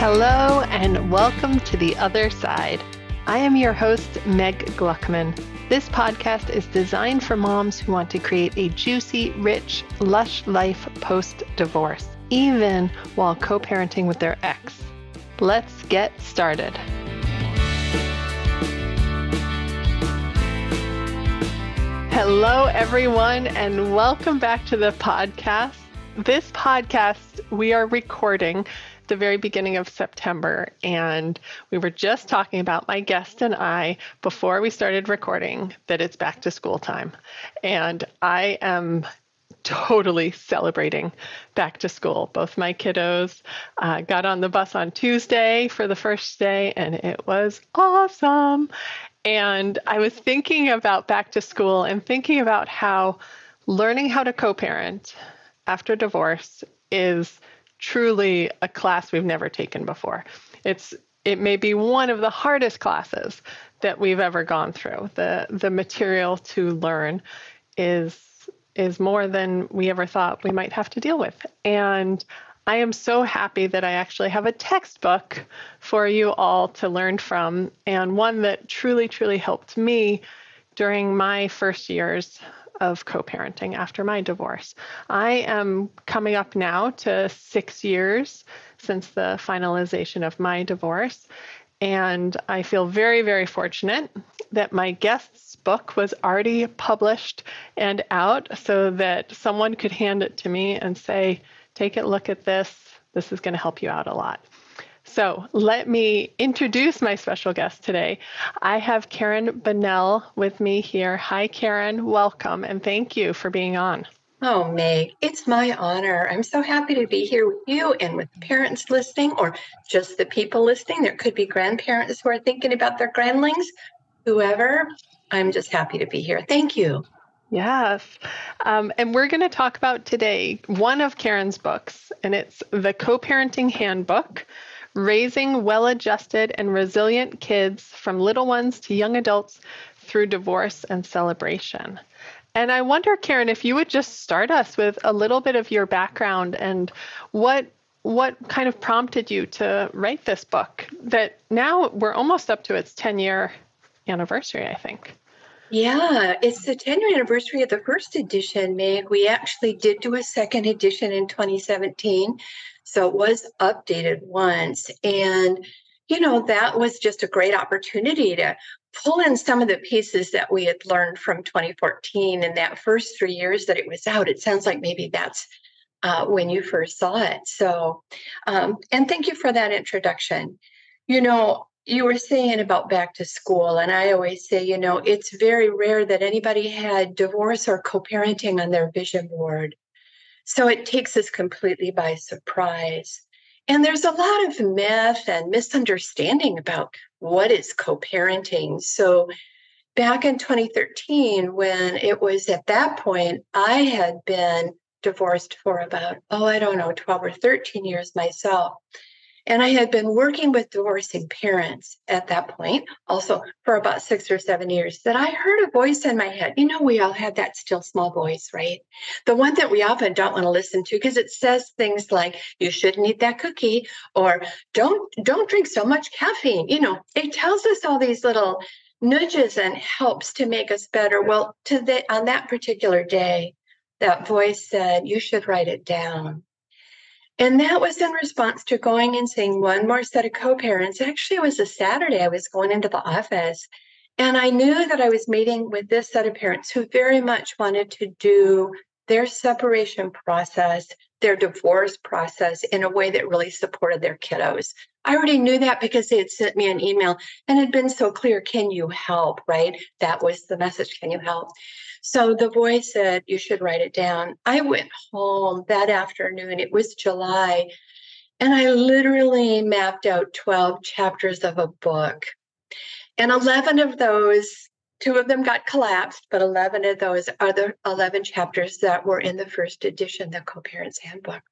Hello, and welcome to The Other Side. I am your host, Meg Gluckman. This podcast is designed for moms who want to create a juicy, rich, lush life post divorce, even while co parenting with their ex. Let's get started. Hello, everyone, and welcome back to the podcast. This podcast we are recording the very beginning of September, and we were just talking about my guest and I before we started recording that it's back to school time. And I am totally celebrating back to school. Both my kiddos uh, got on the bus on Tuesday for the first day, and it was awesome. And I was thinking about back to school and thinking about how learning how to co parent after divorce is truly a class we've never taken before. It's it may be one of the hardest classes that we've ever gone through. The the material to learn is is more than we ever thought we might have to deal with. And I am so happy that I actually have a textbook for you all to learn from, and one that truly, truly helped me during my first years of co parenting after my divorce. I am coming up now to six years since the finalization of my divorce. And I feel very, very fortunate that my guest's book was already published and out so that someone could hand it to me and say, take a look at this. This is going to help you out a lot. So let me introduce my special guest today. I have Karen Bonnell with me here. Hi, Karen. Welcome and thank you for being on. Oh, Meg, it's my honor. I'm so happy to be here with you and with parents listening, or just the people listening. There could be grandparents who are thinking about their grandlings, whoever. I'm just happy to be here. Thank you. Yes. Um, and we're going to talk about today one of Karen's books, and it's the Co Parenting Handbook Raising Well Adjusted and Resilient Kids from Little Ones to Young Adults Through Divorce and Separation. And I wonder, Karen, if you would just start us with a little bit of your background and what what kind of prompted you to write this book that now we're almost up to its 10 year anniversary, I think. Yeah, it's the 10 year anniversary of the first edition, Meg. We actually did do a second edition in 2017. So it was updated once. And, you know, that was just a great opportunity to pull in some of the pieces that we had learned from 2014 and that first three years that it was out. It sounds like maybe that's uh, when you first saw it. So, um, and thank you for that introduction. You know, you were saying about back to school, and I always say, you know, it's very rare that anybody had divorce or co parenting on their vision board. So it takes us completely by surprise. And there's a lot of myth and misunderstanding about what is co parenting. So back in 2013, when it was at that point, I had been divorced for about, oh, I don't know, 12 or 13 years myself. And I had been working with divorcing parents at that point, also for about six or seven years, that I heard a voice in my head. You know, we all have that still small voice, right? The one that we often don't want to listen to because it says things like, you shouldn't eat that cookie, or don't don't drink so much caffeine. You know, it tells us all these little nudges and helps to make us better. Well, to the on that particular day, that voice said, you should write it down. And that was in response to going and seeing one more set of co parents. Actually, it was a Saturday. I was going into the office and I knew that I was meeting with this set of parents who very much wanted to do their separation process, their divorce process in a way that really supported their kiddos. I already knew that because they had sent me an email and had been so clear, can you help? Right? That was the message, can you help? So the boy said, You should write it down. I went home that afternoon. It was July. And I literally mapped out 12 chapters of a book. And 11 of those, two of them got collapsed, but 11 of those the 11 chapters that were in the first edition, the Co Parents Handbook.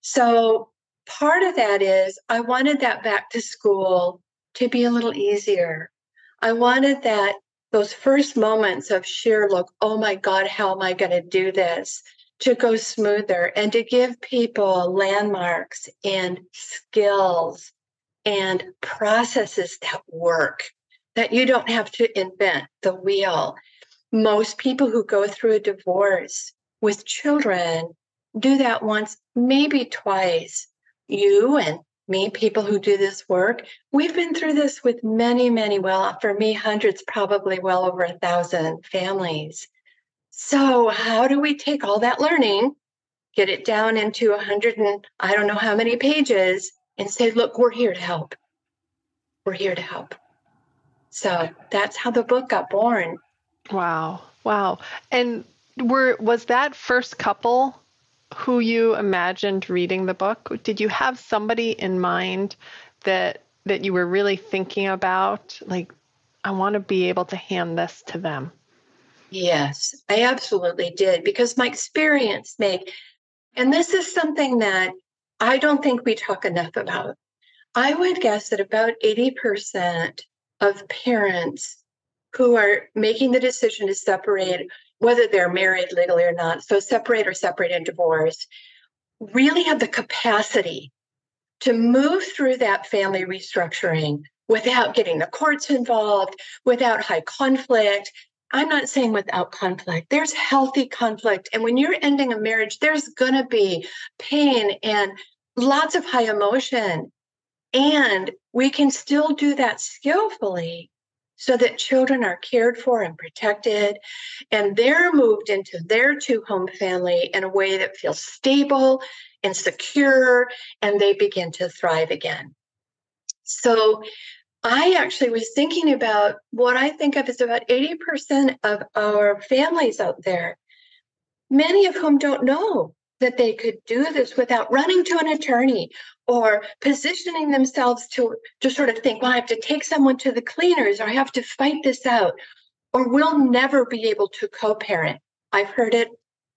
So part of that is I wanted that back to school to be a little easier. I wanted that those first moments of sheer look, oh my God, how am I going to do this? to go smoother and to give people landmarks and skills and processes that work, that you don't have to invent the wheel. Most people who go through a divorce with children do that once, maybe twice. You and me, people who do this work, we've been through this with many, many, well, for me, hundreds, probably well over a thousand families. So, how do we take all that learning, get it down into a hundred and I don't know how many pages, and say, look, we're here to help. We're here to help. So that's how the book got born. Wow. Wow. And were was that first couple who you imagined reading the book? Did you have somebody in mind that that you were really thinking about like I want to be able to hand this to them? Yes, I absolutely did because my experience Meg and this is something that I don't think we talk enough about. I would guess that about 80% of parents who are making the decision to separate, whether they're married legally or not, so separate or separate and divorce, really have the capacity to move through that family restructuring without getting the courts involved, without high conflict, I'm not saying without conflict. There's healthy conflict. And when you're ending a marriage, there's going to be pain and lots of high emotion. And we can still do that skillfully so that children are cared for and protected and they're moved into their two home family in a way that feels stable and secure and they begin to thrive again. So I actually was thinking about what I think of as about 80% of our families out there, many of whom don't know that they could do this without running to an attorney or positioning themselves to, to sort of think, well, I have to take someone to the cleaners or I have to fight this out, or we'll never be able to co parent. I've heard it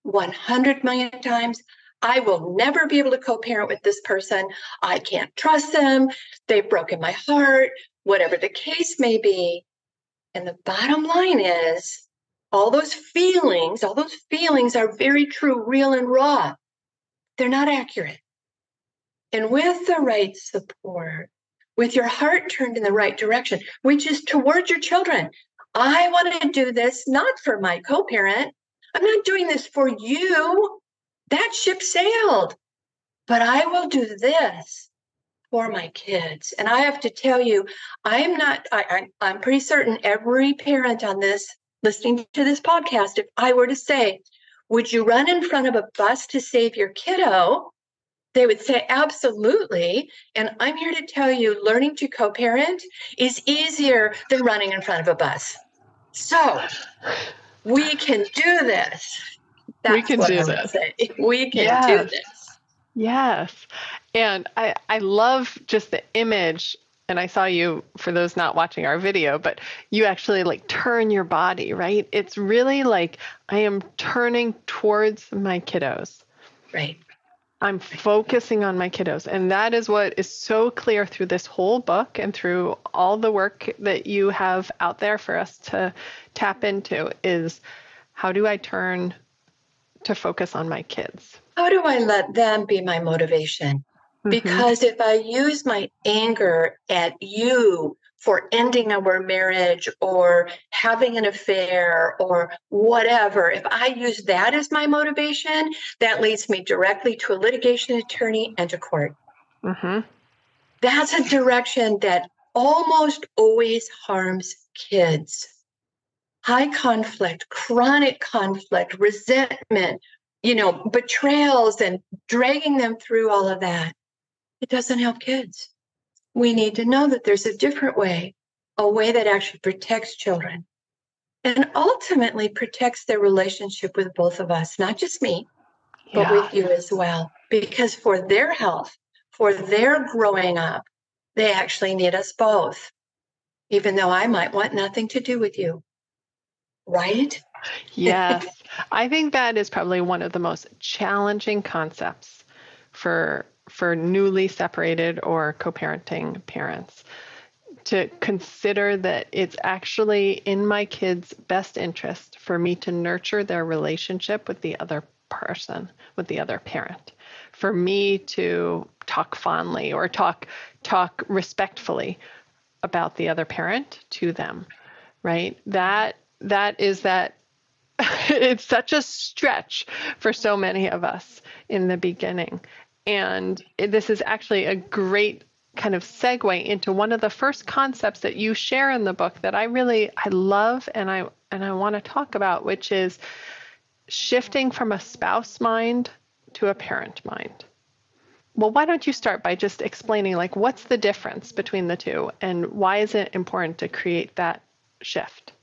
100 million times. I will never be able to co parent with this person. I can't trust them. They've broken my heart whatever the case may be. And the bottom line is all those feelings, all those feelings are very true, real, and raw. They're not accurate. And with the right support, with your heart turned in the right direction, which is towards your children, I want to do this not for my co parent. I'm not doing this for you. That ship sailed. But I will do this for my kids. And I have to tell you, I am not, I, I, I'm pretty certain every parent on this listening to this podcast, if I were to say, would you run in front of a bus to save your kiddo? They would say, absolutely. And I'm here to tell you, learning to co parent is easier than running in front of a bus. So we can do this. That's we can do this. We can yes. do this. Yes. And I, I love just the image. And I saw you, for those not watching our video, but you actually like turn your body, right? It's really like I am turning towards my kiddos. Right. I'm focusing on my kiddos. And that is what is so clear through this whole book and through all the work that you have out there for us to tap into is how do I turn to focus on my kids? How do I let them be my motivation? Mm-hmm. Because if I use my anger at you for ending our marriage or having an affair or whatever, if I use that as my motivation, that leads me directly to a litigation attorney and to court. Mm-hmm. That's a direction that almost always harms kids. High conflict, chronic conflict, resentment, you know, betrayals and dragging them through all of that it doesn't help kids. We need to know that there's a different way, a way that actually protects children and ultimately protects their relationship with both of us, not just me, but yeah. with you as well. Because for their health, for their growing up, they actually need us both, even though I might want nothing to do with you. Right? Yes. I think that is probably one of the most challenging concepts for for newly separated or co parenting parents to consider that it's actually in my kids' best interest for me to nurture their relationship with the other person, with the other parent. For me to talk fondly or talk talk respectfully about the other parent to them, right? That that is that it's such a stretch for so many of us in the beginning. And this is actually a great kind of segue into one of the first concepts that you share in the book that I really I love and I and I want to talk about which is shifting from a spouse mind to a parent mind. Well, why don't you start by just explaining like what's the difference between the two and why is it important to create that shift?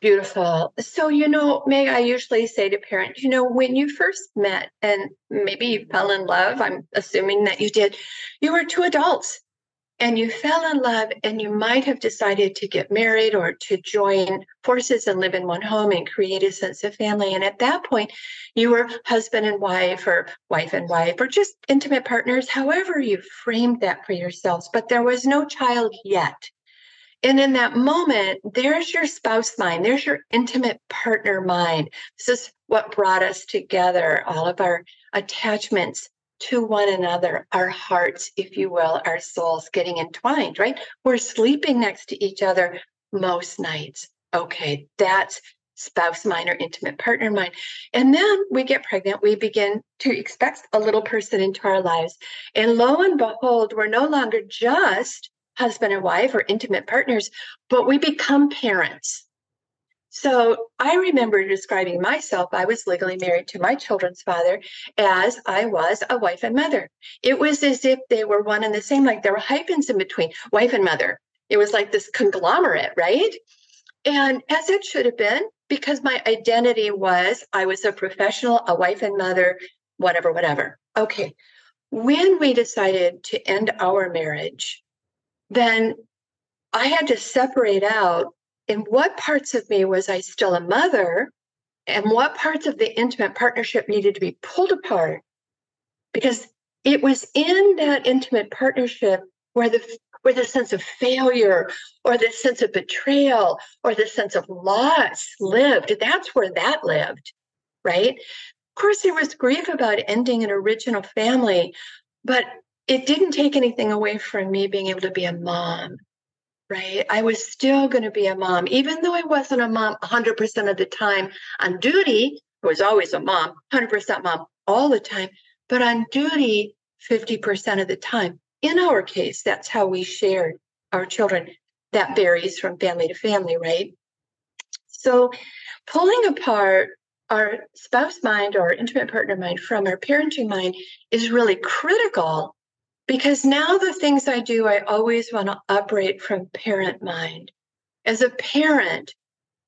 Beautiful. So, you know, Meg, I usually say to parents, you know, when you first met and maybe you fell in love, I'm assuming that you did, you were two adults and you fell in love and you might have decided to get married or to join forces and live in one home and create a sense of family. And at that point, you were husband and wife or wife and wife or just intimate partners, however you framed that for yourselves. But there was no child yet. And in that moment, there's your spouse mind, there's your intimate partner mind. This is what brought us together, all of our attachments to one another, our hearts, if you will, our souls getting entwined, right? We're sleeping next to each other most nights. Okay, that's spouse mind or intimate partner mind. And then we get pregnant, we begin to expect a little person into our lives. And lo and behold, we're no longer just husband and wife or intimate partners, but we become parents. So I remember describing myself, I was legally married to my children's father as I was a wife and mother. It was as if they were one and the same, like there were hyphens in between wife and mother. It was like this conglomerate, right? And as it should have been, because my identity was I was a professional, a wife and mother, whatever, whatever. Okay. When we decided to end our marriage, then I had to separate out in what parts of me was I still a mother and what parts of the intimate partnership needed to be pulled apart. Because it was in that intimate partnership where the where the sense of failure or the sense of betrayal or the sense of loss lived. That's where that lived right? Of course there was grief about ending an original family but it didn't take anything away from me being able to be a mom right? I was still going to be a mom even though i wasn't a mom 100% of the time on duty i was always a mom 100% mom all the time but on duty 50% of the time. In our case that's how we shared our children. That varies from family to family right? So pulling apart our spouse mind or intimate partner mind from our parenting mind is really critical because now the things I do, I always want to operate from parent mind. As a parent,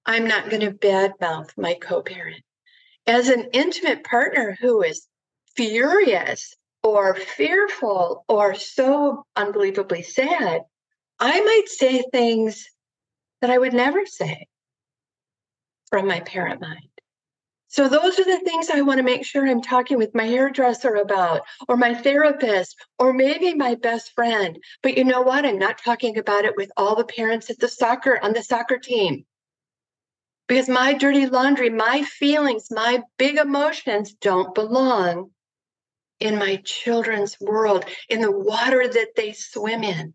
I'm not going to badmouth my co parent. As an intimate partner who is furious or fearful or so unbelievably sad, I might say things that I would never say from my parent mind. So those are the things I want to make sure I'm talking with my hairdresser about, or my therapist, or maybe my best friend. But you know what? I'm not talking about it with all the parents at the soccer on the soccer team. Because my dirty laundry, my feelings, my big emotions don't belong in my children's world, in the water that they swim in.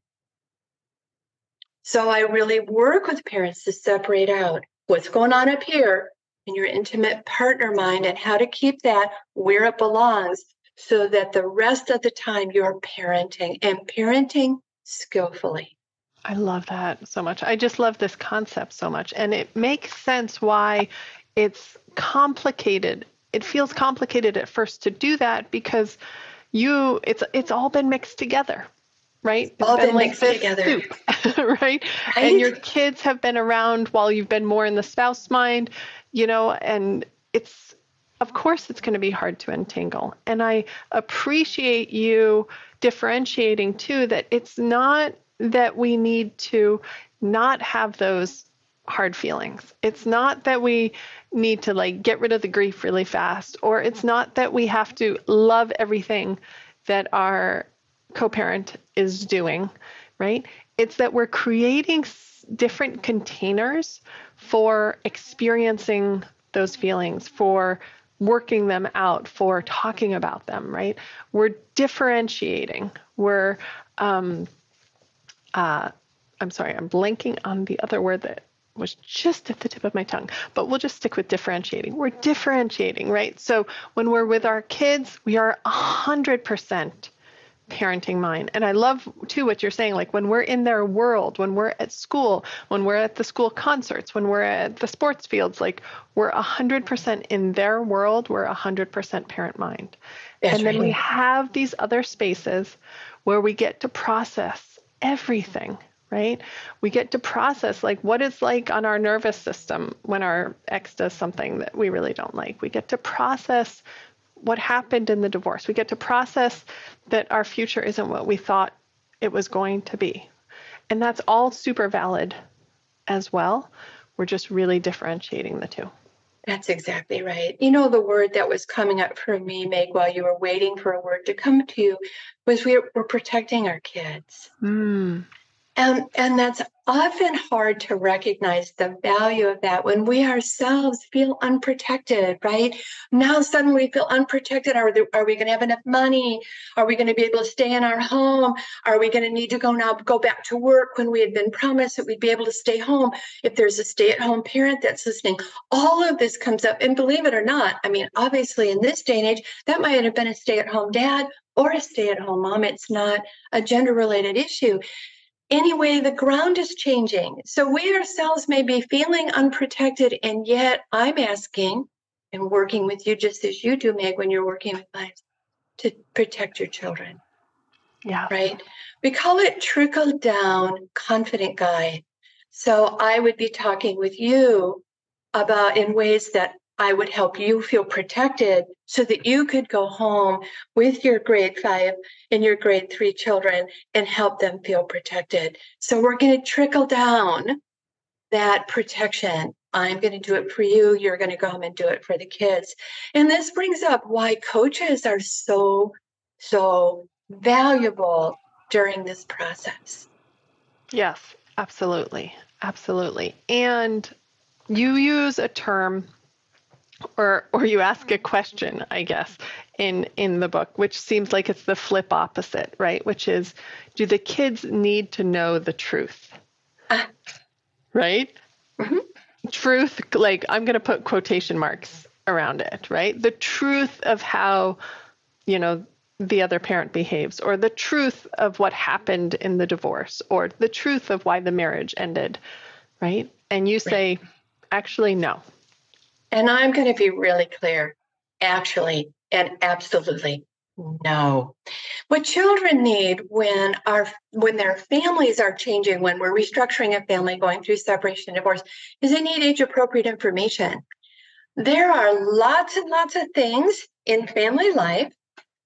So I really work with parents to separate out what's going on up here in your intimate partner mind and how to keep that where it belongs so that the rest of the time you're parenting and parenting skillfully. I love that so much. I just love this concept so much. And it makes sense why it's complicated. It feels complicated at first to do that because you it's it's all been mixed together right? It's all been, been like mixed together, soup, right? right? And your kids have been around while you've been more in the spouse mind you know, and it's, of course, it's going to be hard to untangle. And I appreciate you differentiating too that it's not that we need to not have those hard feelings. It's not that we need to like get rid of the grief really fast, or it's not that we have to love everything that our co parent is doing, right? It's that we're creating different containers for experiencing those feelings, for working them out, for talking about them, right? We're differentiating. We're, um, uh, I'm sorry, I'm blanking on the other word that was just at the tip of my tongue, but we'll just stick with differentiating. We're differentiating, right? So when we're with our kids, we are 100% parenting mind. And I love too what you're saying like when we're in their world, when we're at school, when we're at the school concerts, when we're at the sports fields, like we're 100% in their world, we're 100% parent mind. That's and then right. we have these other spaces where we get to process everything, right? We get to process like what it's like on our nervous system when our ex does something that we really don't like. We get to process what happened in the divorce. We get to process that our future isn't what we thought it was going to be. And that's all super valid as well. We're just really differentiating the two. That's exactly right. You know, the word that was coming up for me, Meg, while you were waiting for a word to come to you, was we we're protecting our kids. Mm. And, and that's often hard to recognize the value of that when we ourselves feel unprotected, right? Now suddenly we feel unprotected. Are, there, are we going to have enough money? Are we going to be able to stay in our home? Are we going to need to go now go back to work when we had been promised that we'd be able to stay home? If there's a stay-at-home parent that's listening, all of this comes up. And believe it or not, I mean, obviously in this day and age, that might have been a stay-at-home dad or a stay-at-home mom. It's not a gender-related issue anyway, the ground is changing. So we ourselves may be feeling unprotected, and yet I'm asking and working with you just as you do, Meg, when you're working with lives to protect your children. Yeah. Right. We call it trickle down confident guide. So I would be talking with you about in ways that I would help you feel protected so that you could go home with your grade five and your grade three children and help them feel protected. So we're going to trickle down that protection. I'm going to do it for you. You're going to go home and do it for the kids. And this brings up why coaches are so, so valuable during this process. Yes, absolutely. Absolutely. And you use a term or or you ask a question i guess in in the book which seems like it's the flip opposite right? Which is do the kids need to know the truth? Uh, right? Mm-hmm. truth like i'm going to put quotation marks around it right? The truth of how you know the other parent behaves or the truth of what happened in the divorce or the truth of why the marriage ended right? And you say right. actually no and I'm going to be really clear actually, and absolutely no. What children need when our when their families are changing, when we're restructuring a family, going through separation and divorce, is they need age appropriate information. There are lots and lots of things in family life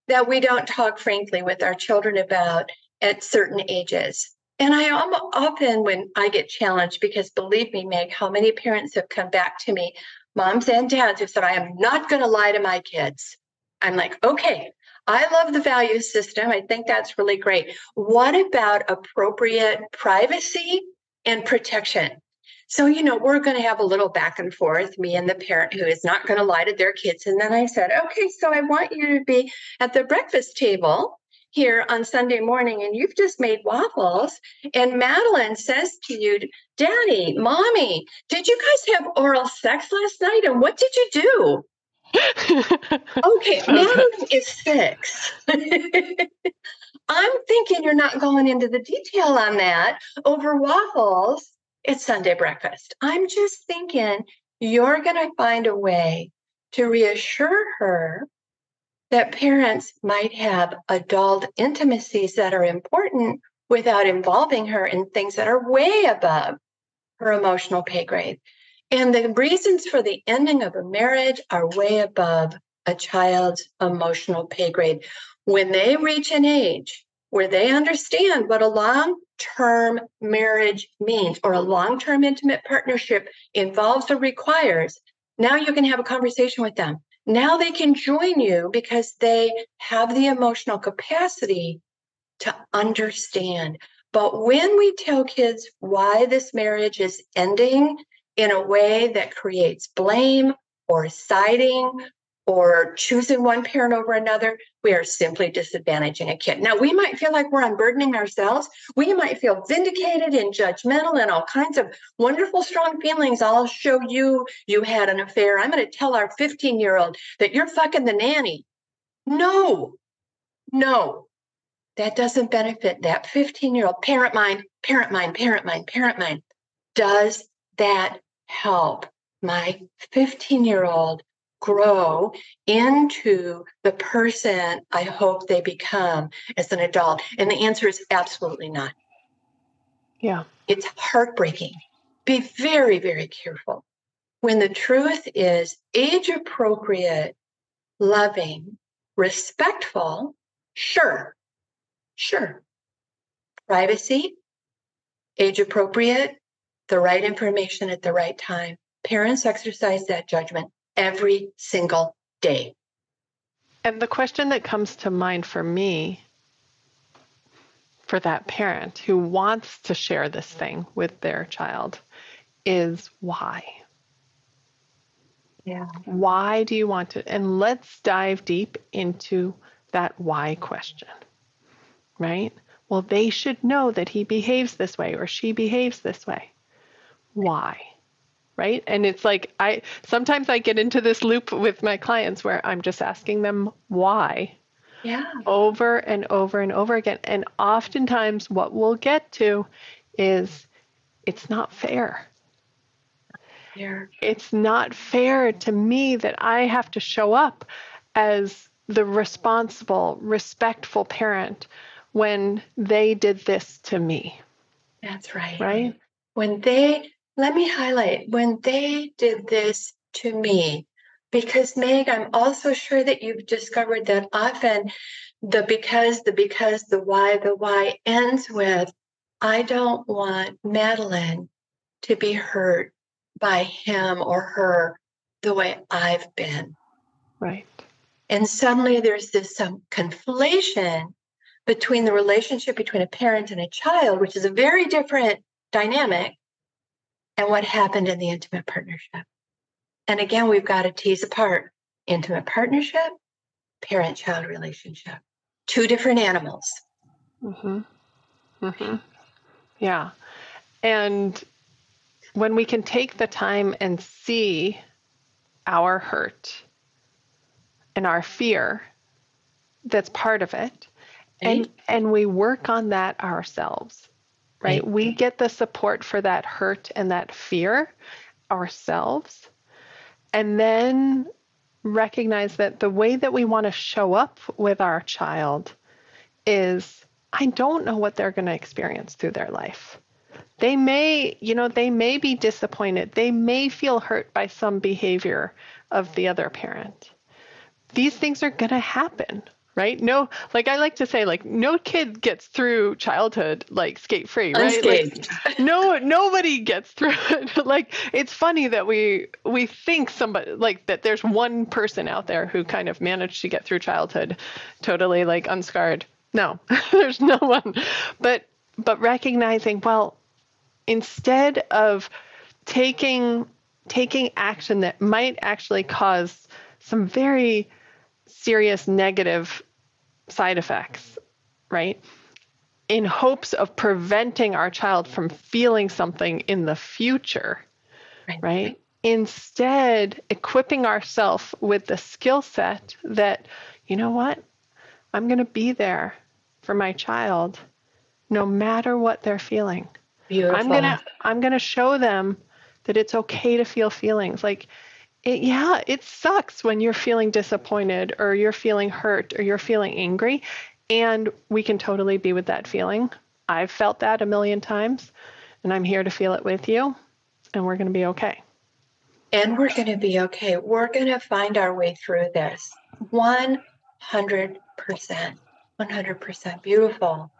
that we don't talk frankly with our children about at certain ages. And I am often, when I get challenged, because believe me, Meg, how many parents have come back to me moms and dads who said, I am not going to lie to my kids. I'm like, okay, I love the value system. I think that's really great. What about appropriate privacy and protection? So, you know, we're going to have a little back and forth, me and the parent who is not going to lie to their kids. And then I said, okay, so I want you to be at the breakfast table here on Sunday morning and you've just made waffles. And Madeline says to you, Daddy, Mommy, did you guys have oral sex last night? And what did you do? okay, Madeline is six. I'm thinking you're not going into the detail on that over waffles. It's Sunday breakfast. I'm just thinking you're going to find a way to reassure her that parents might have adult intimacies that are important without involving her in things that are way above her emotional pay grade. And the reasons for the ending of a marriage are way above a child's emotional pay grade. When they reach an age where they understand what a long term marriage means or a long term intimate partnership involves or requires, now you can have a conversation with them now they can join you because they have the emotional capacity to understand. But when we tell kids why this marriage is ending in a way that creates blame or siding or choosing one parent over another, we are simply disadvantaging a kid. Now, we might feel like we're unburdening ourselves. We might feel vindicated and judgmental and all kinds of wonderful, strong feelings. I'll show you you had an affair. I'm going to tell our 15 year old that you're fucking the nanny. No, no, that doesn't benefit that 15 year old parent mind, parent mind, parent mind, parent mind. Does that help my 15 year old grow into the person I hope they become as an adult? And the answer is absolutely not. Yeah. It's heartbreaking. Be very, very careful. When the truth is age appropriate, loving, respectful, sure, sure. Privacy, age appropriate, the right information at the right time. Parents exercise that judgment every single day. And the question that comes to mind for me for that parent who wants to share this thing with their child is why? Yeah. Why do you want to? And let's dive deep into that why question, right? Well, they should know that he behaves this way or she behaves this way. Why? Right? And it's like I sometimes I get into this loop with my clients where I'm just asking them why. Yeah. Over and over and over again. And oftentimes what we'll get to is it's not fair. Fair. It's not fair to me that I have to show up as the responsible, respectful parent when they did this to me. That's right. Right? When they let me highlight when they did this to me, because Meg, I'm also sure that you've discovered that often the because, the because, the why, the why ends with I don't want Madeline to be hurt by him or her the way I've been. Right. And suddenly there's this um, conflation between the relationship between a parent and a child, which is a very different dynamic and what happened in the intimate partnership. And again, we've got to tease apart intimate partnership, parent child relationship, two different animals. Mm-hmm. Mm-hmm. Yeah. And when we can take the time and see our hurt and our fear that's part of it and and we work on that ourselves right? We get the support for that hurt and that fear ourselves. And then recognize that the way that we want to show up with our child is I don't know what they're going to experience through their life. They may, you know, they may be disappointed. They may feel hurt by some behavior of the other parent. These things are going to happen right? No, like I like to say, like no kid gets through childhood like skate free, right? Like, no, nobody gets through it. like it's funny that we we think somebody like that. There's one person out there who kind of managed to get through childhood totally like unscarred. No, there's no one. But but recognizing, well, instead of taking taking action that might actually cause some very serious negative side effects, right? In hopes of preventing our child from feeling something in the future, right? right? Instead, equipping ourselves with the skill set that, you know what, I'm going to be there for my child no matter what they're feeling. Beautiful. I'm going to I'm going to show them that it's okay to feel feelings. Like it, yeah, it sucks when you're feeling disappointed or you're feeling hurt or you're feeling angry. And we can totally be with that feeling. I've felt that a million times, and I'm here to feel it with you, and we're going to be okay. And we're going to be okay. We're going to find our way through this 100%. 100% beautiful.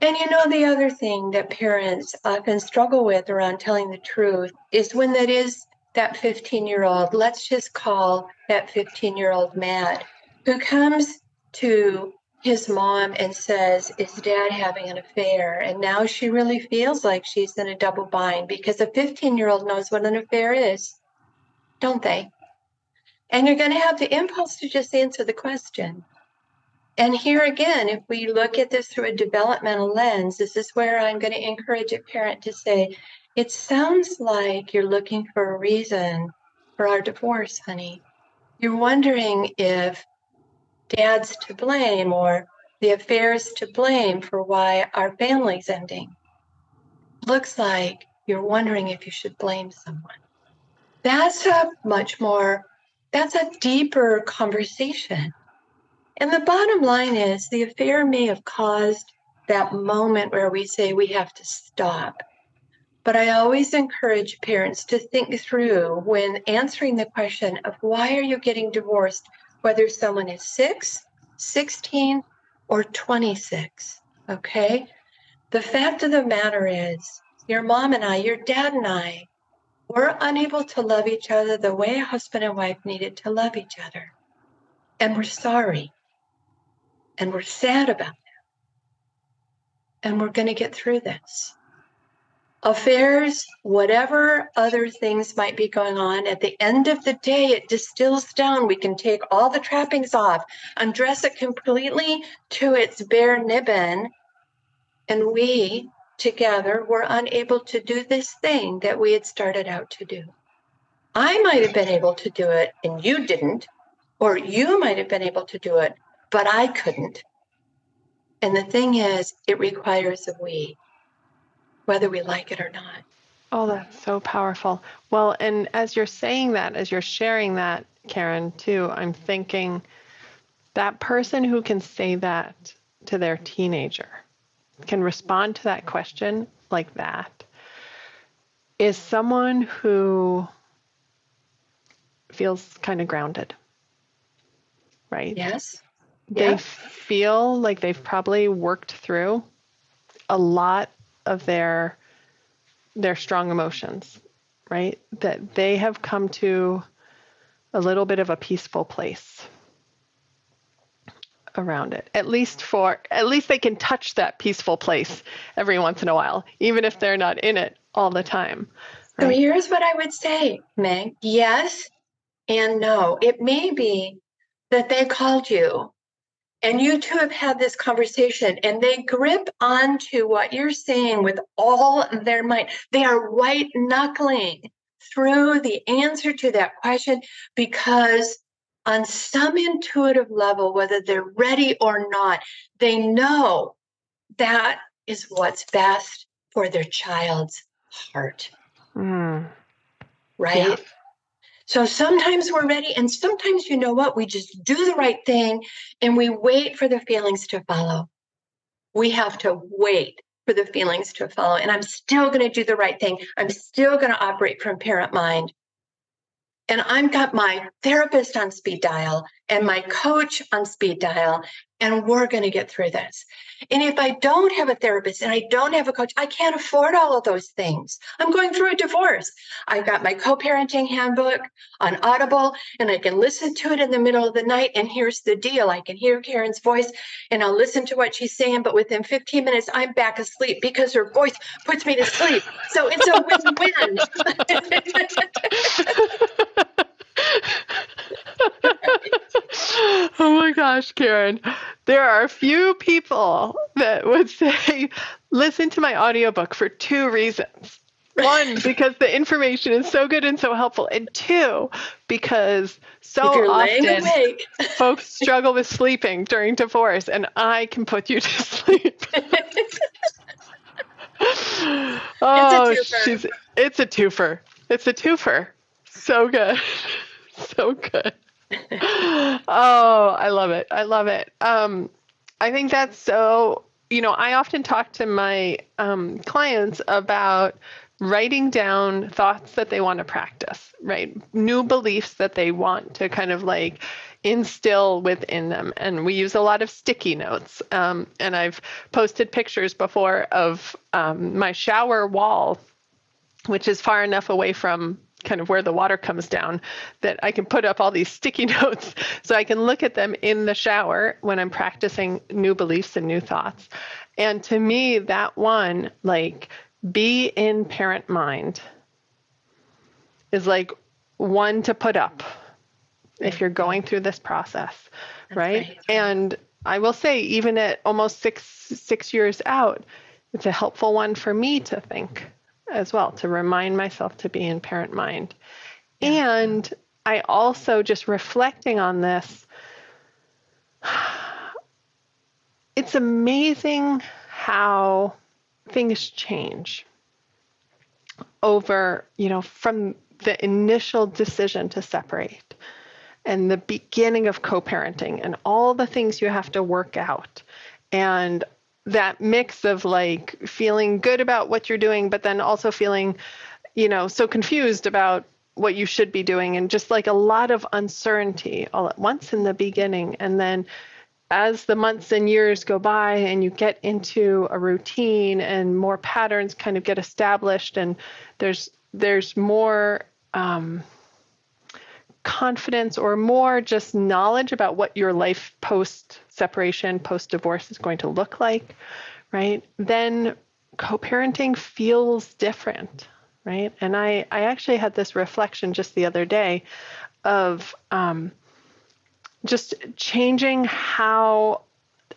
And you know, the other thing that parents often struggle with around telling the truth is when that is that 15 year old, let's just call that 15 year old Matt, who comes to his mom and says, Is dad having an affair? And now she really feels like she's in a double bind because a 15 year old knows what an affair is, don't they? And you're going to have the impulse to just answer the question. And here again, if we look at this through a developmental lens, this is where I'm going to encourage a parent to say, It sounds like you're looking for a reason for our divorce, honey. You're wondering if dad's to blame or the affair's to blame for why our family's ending. Looks like you're wondering if you should blame someone. That's a much more, that's a deeper conversation. And the bottom line is the affair may have caused that moment where we say we have to stop. But I always encourage parents to think through when answering the question of why are you getting divorced, whether someone is six, 16, or 26. Okay? The fact of the matter is, your mom and I, your dad and I, were unable to love each other the way a husband and wife needed to love each other. And we're sorry. And we're sad about that. And we're going to get through this. Affairs, whatever other things might be going on, at the end of the day, it distills down. We can take all the trappings off, undress it completely to its bare nibbin, and we together were unable to do this thing that we had started out to do. I might have been able to do it and you didn't, or you might have been able to do it, but I couldn't. And the thing is, it requires a we, whether we like it or not. Oh, that's so powerful. Well, and as you're saying that, as you're sharing that, Karen, too, I'm thinking that person who can say that to their teenager can respond to that question like that is someone who feels kind of grounded, right? Yes. They yeah. feel like they've probably worked through a lot of their their strong emotions, right? That they have come to a little bit of a peaceful place around it at least for at least they can touch that peaceful place every once in a while even if they're not in it all the time right? so here's what i would say meg yes and no it may be that they called you and you two have had this conversation and they grip onto what you're saying with all their might they are white knuckling through the answer to that question because on some intuitive level, whether they're ready or not, they know that is what's best for their child's heart. Mm. Right? Yeah. So sometimes we're ready, and sometimes, you know what, we just do the right thing and we wait for the feelings to follow. We have to wait for the feelings to follow. And I'm still going to do the right thing. I'm still going to operate from parent mind and I've got my therapist on speed dial and my coach on speed dial, and we're going to get through this. And if I don't have a therapist and I don't have a coach, I can't afford all of those things. I'm going through a divorce. I've got my co parenting handbook on Audible, and I can listen to it in the middle of the night. And here's the deal I can hear Karen's voice and I'll listen to what she's saying, but within 15 minutes, I'm back asleep because her voice puts me to sleep. So it's a win win. oh my gosh, Karen. There are a few people that would say, listen to my audiobook for two reasons. One, because the information is so good and so helpful. And two, because so often folks struggle with sleeping during divorce, and I can put you to sleep. oh, it's a she's it's a twofer. It's a twofer. So good. so good. oh, I love it. I love it. Um, I think that's so, you know, I often talk to my um, clients about writing down thoughts that they want to practice, right? New beliefs that they want to kind of like instill within them. And we use a lot of sticky notes. Um, and I've posted pictures before of um, my shower wall, which is far enough away from kind of where the water comes down that I can put up all these sticky notes so I can look at them in the shower when I'm practicing new beliefs and new thoughts. And to me, that one, like, be in parent mind, is like one to put up if you're going through this process, right? right? And I will say, even at almost six six years out, it's a helpful one for me to think as well to remind myself to be in parent mind. And I also just reflecting on this. It's amazing how things change over, you know, from the initial decision to separate and the beginning of co parenting and all the things you have to work out. And that mix of like feeling good about what you're doing, but then also feeling, you know, so confused about what you should be doing and just like a lot of uncertainty all at once in the beginning. And then as the months and years go by and you get into a routine and more patterns kind of get established and there's there's more um, confidence or more just knowledge about what your life post separation, post divorce is going to look like, right? Then co parenting feels different, right? And I, I actually had this reflection just the other day of um, just changing how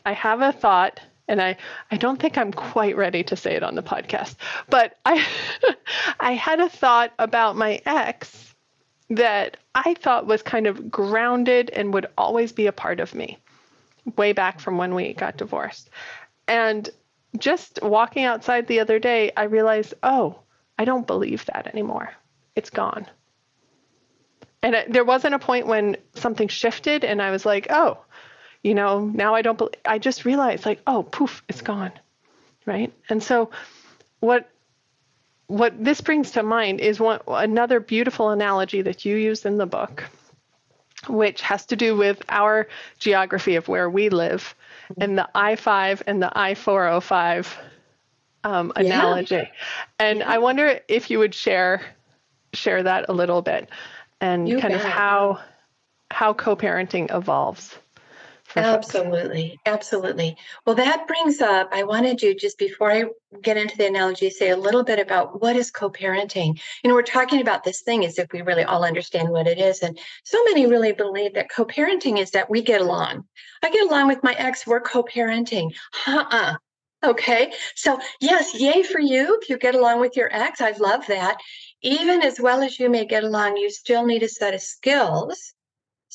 I have a thought and I, I don't think I'm quite ready to say it on the podcast, but I I had a thought about my ex that I thought was kind of grounded and would always be a part of me way back from when we got divorced. And just walking outside the other day, I realized, oh, I don't believe that anymore. It's gone. And there wasn't a point when something shifted and I was like, oh, you know, now I don't believe, I just realized like, oh, poof, it's gone. Right. And so what what this brings to mind is one, another beautiful analogy that you use in the book, which has to do with our geography of where we live and the I 5 and the I 405 um, analogy. Yeah. And yeah. I wonder if you would share share that a little bit and you kind bet. of how how co-parenting evolves. Absolutely. Absolutely. Well, that brings up, I wanted to just before I get into the analogy, say a little bit about what is co parenting. You know, we're talking about this thing as if we really all understand what it is. And so many really believe that co parenting is that we get along. I get along with my ex, we're co parenting. Uh uh. Okay. So, yes, yay for you if you get along with your ex. I love that. Even as well as you may get along, you still need a set of skills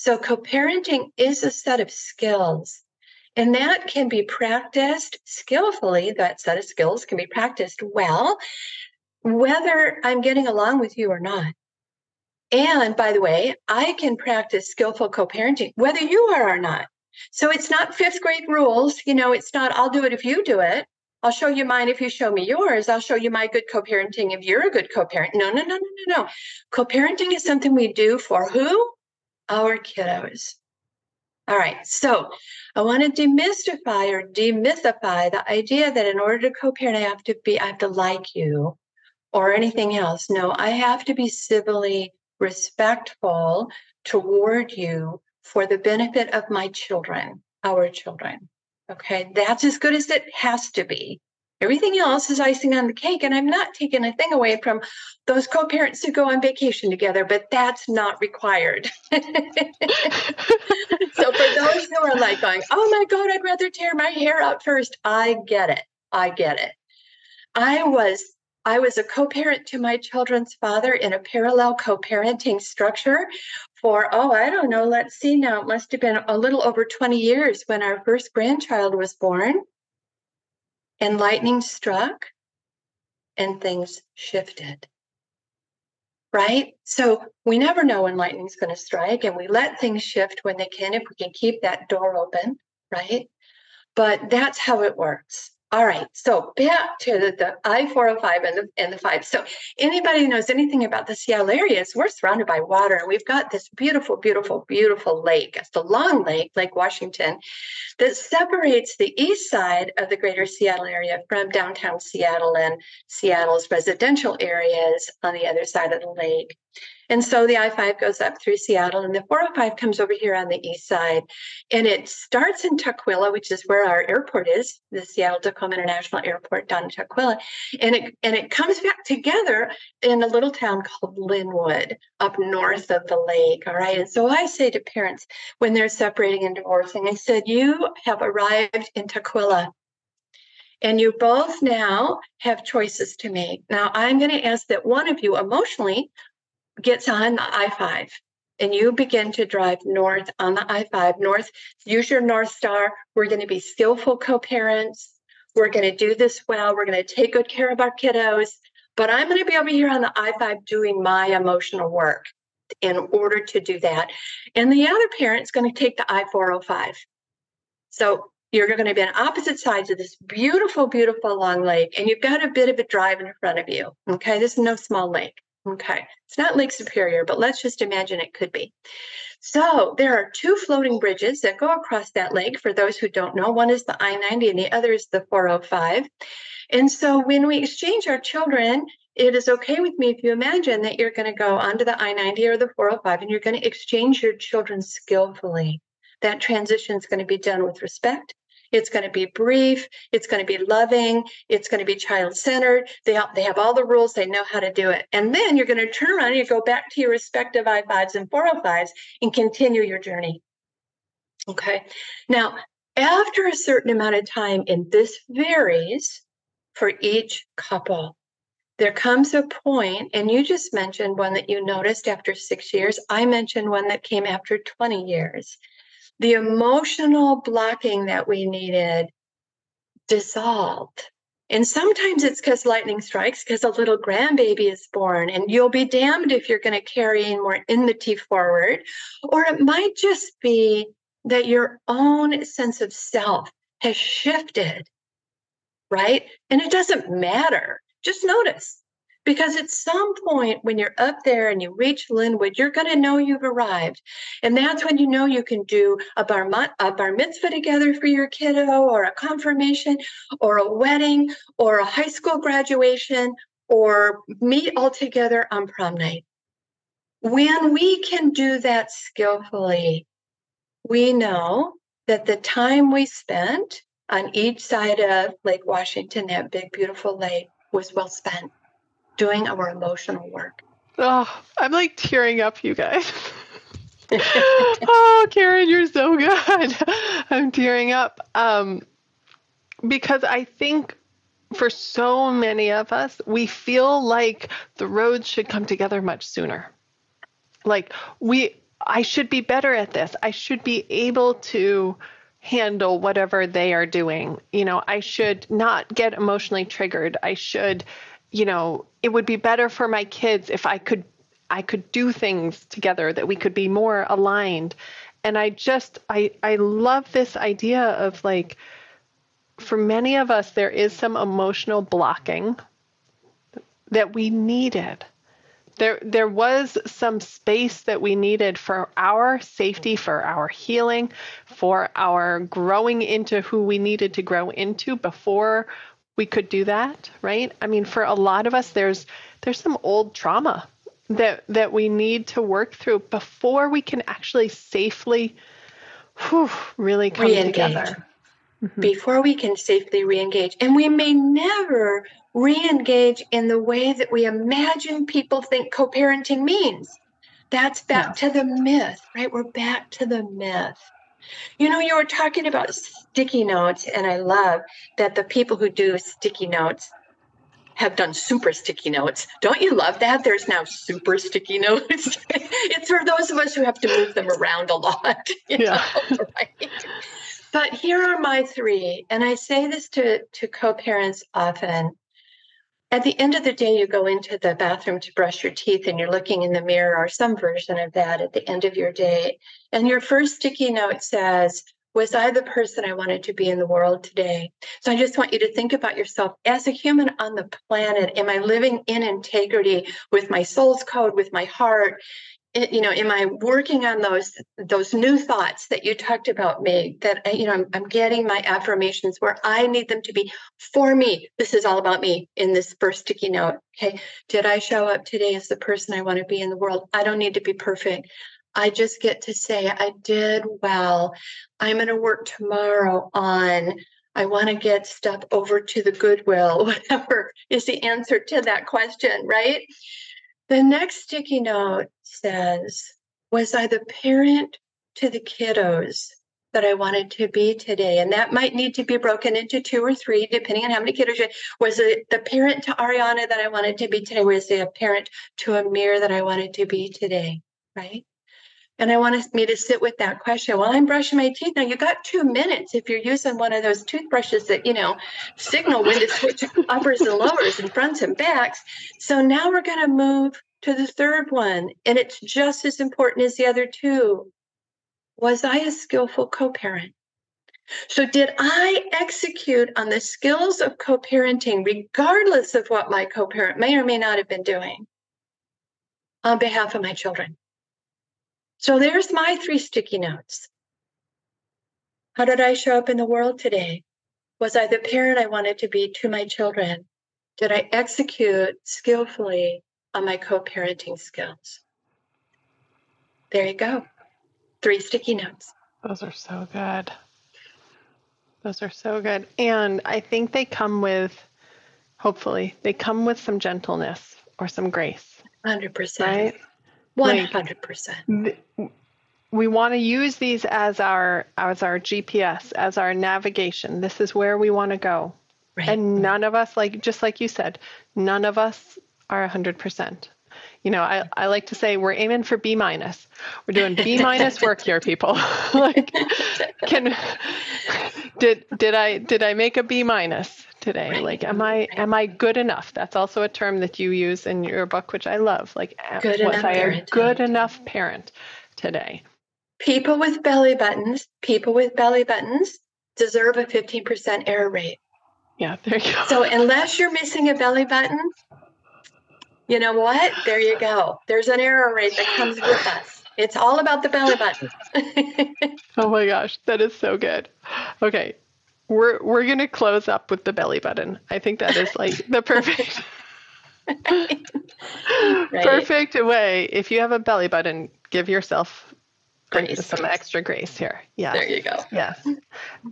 so, co parenting is a set of skills, and that can be practiced skillfully. That set of skills can be practiced well, whether I'm getting along with you or not. And by the way, I can practice skillful co parenting whether you are or not. So, it's not fifth grade rules. You know, it's not, I'll do it if you do it. I'll show you mine if you show me yours. I'll show you my good co parenting if you're a good co parent. No, no, no, no, no, no. Co parenting is something we do for who? Our kiddos. All right, so I want to demystify or demythify the idea that in order to co-parent, I have to be, I have to like you or anything else. No, I have to be civilly respectful toward you for the benefit of my children, our children. Okay, that's as good as it has to be. Everything else is icing on the cake. And I'm not taking a thing away from those co parents who go on vacation together, but that's not required. so for those who are like going, oh my God, I'd rather tear my hair out first, I get it. I get it. I was I was a co-parent to my children's father in a parallel co-parenting structure for oh I don't know let's see now it must have been a little over 20 years when our first grandchild was born and lightning struck and things shifted. Right? So we never know when lightning's going to strike, and we let things shift when they can if we can keep that door open, right? But that's how it works. All right, so back to the, the I-405 and the, and the 5. So anybody who knows anything about the Seattle area is we're surrounded by water. and We've got this beautiful, beautiful, beautiful lake. It's the Long Lake, Lake Washington, that separates the east side of the greater Seattle area from downtown Seattle and Seattle's residential areas on the other side of the lake. And so the I 5 goes up through Seattle, and the 405 comes over here on the east side. And it starts in Tukwila, which is where our airport is, the Seattle Tacoma International Airport down in Tukwila. And it, and it comes back together in a little town called Lynnwood up north of the lake. All right. And so I say to parents when they're separating and divorcing, I said, You have arrived in Tukwila. And you both now have choices to make. Now, I'm going to ask that one of you emotionally gets on the I 5 and you begin to drive north on the I 5, north, use your North Star. We're going to be skillful co parents. We're going to do this well. We're going to take good care of our kiddos. But I'm going to be over here on the I 5 doing my emotional work in order to do that. And the other parent's going to take the I 405. So you're going to be on opposite sides of this beautiful, beautiful long lake, and you've got a bit of a drive in front of you. Okay, this is no small lake. Okay, it's not Lake Superior, but let's just imagine it could be. So there are two floating bridges that go across that lake. For those who don't know, one is the I 90 and the other is the 405. And so when we exchange our children, it is okay with me if you imagine that you're going to go onto the I 90 or the 405 and you're going to exchange your children skillfully. That transition is going to be done with respect it's going to be brief. It's going to be loving. It's going to be child centered. They, they have all the rules. They know how to do it. And then you're going to turn around and you go back to your respective I5s and 405s and continue your journey. Okay. Now, after a certain amount of time, and this varies for each couple, there comes a point, and you just mentioned one that you noticed after six years. I mentioned one that came after 20 years the emotional blocking that we needed dissolved. And sometimes it's because lightning strikes, because a little grandbaby is born, and you'll be damned if you're going to carry more enmity forward. Or it might just be that your own sense of self has shifted, right? And it doesn't matter. Just notice because at some point, when you're up there and you reach Lynnwood, you're going to know you've arrived. And that's when you know you can do a bar, a bar mitzvah together for your kiddo, or a confirmation, or a wedding, or a high school graduation, or meet all together on prom night. When we can do that skillfully, we know that the time we spent on each side of Lake Washington, that big, beautiful lake, was well spent doing our emotional work. Oh, I'm like tearing up, you guys. oh, Karen, you're so good. I'm tearing up. Um, because I think for so many of us, we feel like the roads should come together much sooner. Like we I should be better at this. I should be able to handle whatever they are doing. You know, I should not get emotionally triggered. I should you know, it would be better for my kids if I could I could do things together that we could be more aligned. And I just I I love this idea of like for many of us there is some emotional blocking that we needed. There there was some space that we needed for our safety, for our healing, for our growing into who we needed to grow into before we could do that, right? I mean, for a lot of us, there's there's some old trauma that that we need to work through before we can actually safely whew, really come re-engage. together. Mm-hmm. Before we can safely re-engage. And we may never re-engage in the way that we imagine people think co-parenting means. That's back to the myth, right? We're back to the myth. You know, you were talking about sticky notes, and I love that the people who do sticky notes have done super sticky notes. Don't you love that? There's now super sticky notes. it's for those of us who have to move them around a lot. yeah. Know, right? But here are my three, and I say this to, to co parents often at the end of the day, you go into the bathroom to brush your teeth and you're looking in the mirror or some version of that at the end of your day. And your first sticky note says, Was I the person I wanted to be in the world today? So I just want you to think about yourself as a human on the planet. Am I living in integrity with my soul's code, with my heart? You know am i working on those those new thoughts that you talked about me that uh, you know I'm, I'm getting my affirmations where i need them to be for me. This is all about me in this first sticky note okay? Did i show up today as the person i want to be in the world? I don't need to be perfect. I just get to say i did well. I'm going to work tomorrow on I want to get stuff over to the Goodwill, whatever is the answer to that question, right? The next sticky note says, Was I the parent to the kiddos that I wanted to be today? And that might need to be broken into two or three, depending on how many kiddos. You, was it the parent to Ariana that I wanted to be today? Was it a parent to Amir that I wanted to be today? Right? And I want me to sit with that question while I'm brushing my teeth. Now you got two minutes if you're using one of those toothbrushes that, you know, signal when to switch uppers and lowers and fronts and backs. So now we're going to move to the third one. And it's just as important as the other two. Was I a skillful co-parent? So, did I execute on the skills of co parenting, regardless of what my co parent may or may not have been doing, on behalf of my children? So there's my three sticky notes. How did I show up in the world today? Was I the parent I wanted to be to my children? Did I execute skillfully on my co parenting skills? There you go. Three sticky notes. Those are so good. Those are so good. And I think they come with, hopefully, they come with some gentleness or some grace. 100%. Right? One hundred percent. We want to use these as our as our GPS, as our navigation. This is where we want to go. Right. And none of us, like just like you said, none of us are hundred percent. You know, I, I like to say we're aiming for B minus. We're doing B minus work here, people. like, can did did I did I make a B minus? today right. like am i am i good enough that's also a term that you use in your book which i love like good was i a good enough parent today people with belly buttons people with belly buttons deserve a 15% error rate yeah there you go so unless you're missing a belly button you know what there you go there's an error rate that comes with us it's all about the belly button oh my gosh that is so good okay we're we're gonna close up with the belly button. I think that is like the perfect right. perfect way. If you have a belly button, give yourself grace. some extra grace here. Yeah. There you go. Yes.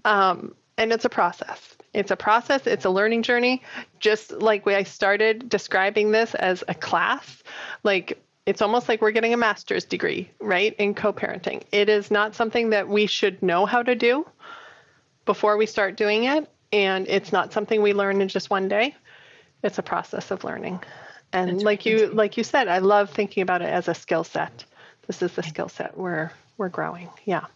Um, and it's a process. It's a process. It's a learning journey. Just like I started describing this as a class, like it's almost like we're getting a master's degree, right, in co-parenting. It is not something that we should know how to do before we start doing it. And it's not something we learn in just one day. It's a process of learning. And That's like you like you said, I love thinking about it as a skill set. This is the skill set we're we're growing. Yeah.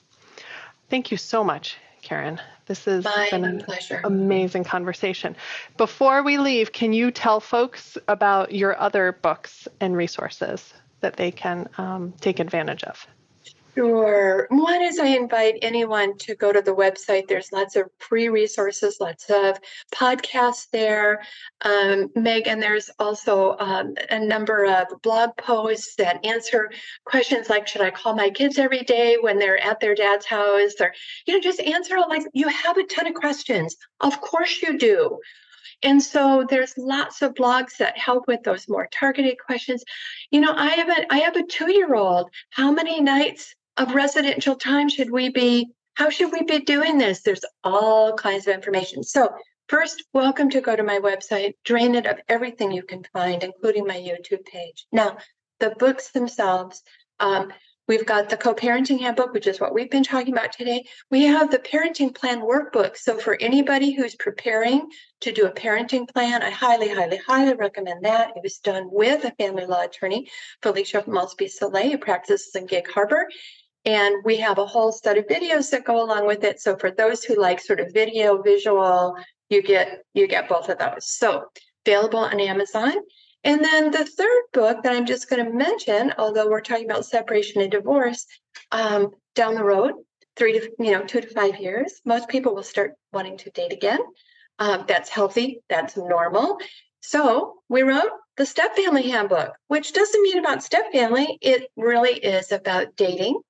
Thank you so much, Karen. This has My been an pleasure. amazing conversation. Before we leave, can you tell folks about your other books and resources that they can um, take advantage of? Sure. One is I invite anyone to go to the website. There's lots of free resources, lots of podcasts there. Um, Meg, and there's also um, a number of blog posts that answer questions like Should I call my kids every day when they're at their dad's house? Or, you know, just answer all like you have a ton of questions. Of course you do. And so there's lots of blogs that help with those more targeted questions. You know, I have a I have a two year old. How many nights of residential time should we be how should we be doing this? There's all kinds of information. So first welcome to go to my website drain it of everything you can find including my youtube page. Now the books themselves um, we've got the co-parenting handbook which is what we've been talking about today. We have the parenting plan workbook. So for anybody who's preparing to do a parenting plan i highly highly highly recommend that. It was done with a family law attorney felicia malsby soleil who practices in gig harbor and we have a whole set of videos that go along with it. So for those who like sort of video, visual, you get you get both of those. So available on Amazon. And then the third book that I'm just going to mention, although we're talking about separation and divorce, um, down the road, three to you know two to five years, most people will start wanting to date again. Um, that's healthy. That's normal. So we wrote the Step Family Handbook, which doesn't mean about step family. It really is about dating,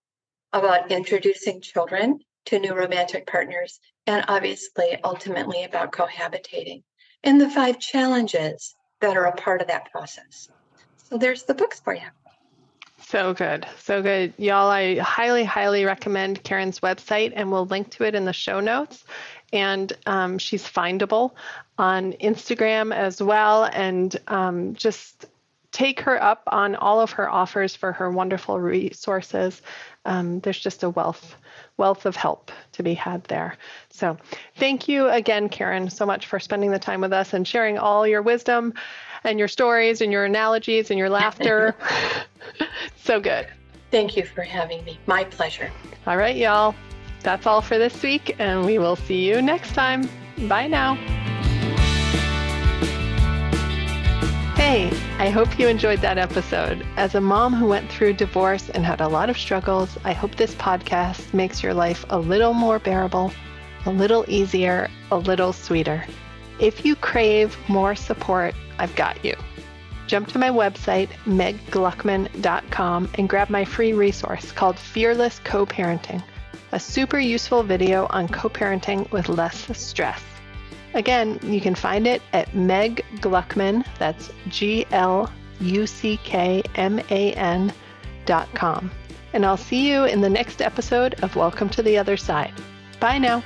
about introducing children to new romantic partners, and obviously, ultimately, about cohabitating and the five challenges that are a part of that process. So there's the books for you. So good. So good. Y'all, I highly, highly recommend Karen's website, and we'll link to it in the show notes. And um, she's findable on Instagram as well. And um, just take her up on all of her offers for her wonderful resources. Um, there's just a wealth wealth of help to be had there. So, thank you again, Karen, so much for spending the time with us and sharing all your wisdom and your stories and your analogies and your laughter. so good. Thank you for having me. My pleasure. All right, y'all. That's all for this week, and we will see you next time. Bye now. Hey, I hope you enjoyed that episode. As a mom who went through divorce and had a lot of struggles, I hope this podcast makes your life a little more bearable, a little easier, a little sweeter. If you crave more support, I've got you. Jump to my website, meggluckman.com, and grab my free resource called Fearless Co Parenting, a super useful video on co parenting with less stress. Again, you can find it at Meg Gluckman, that's G L U C K M A N dot com. And I'll see you in the next episode of Welcome to the Other Side. Bye now.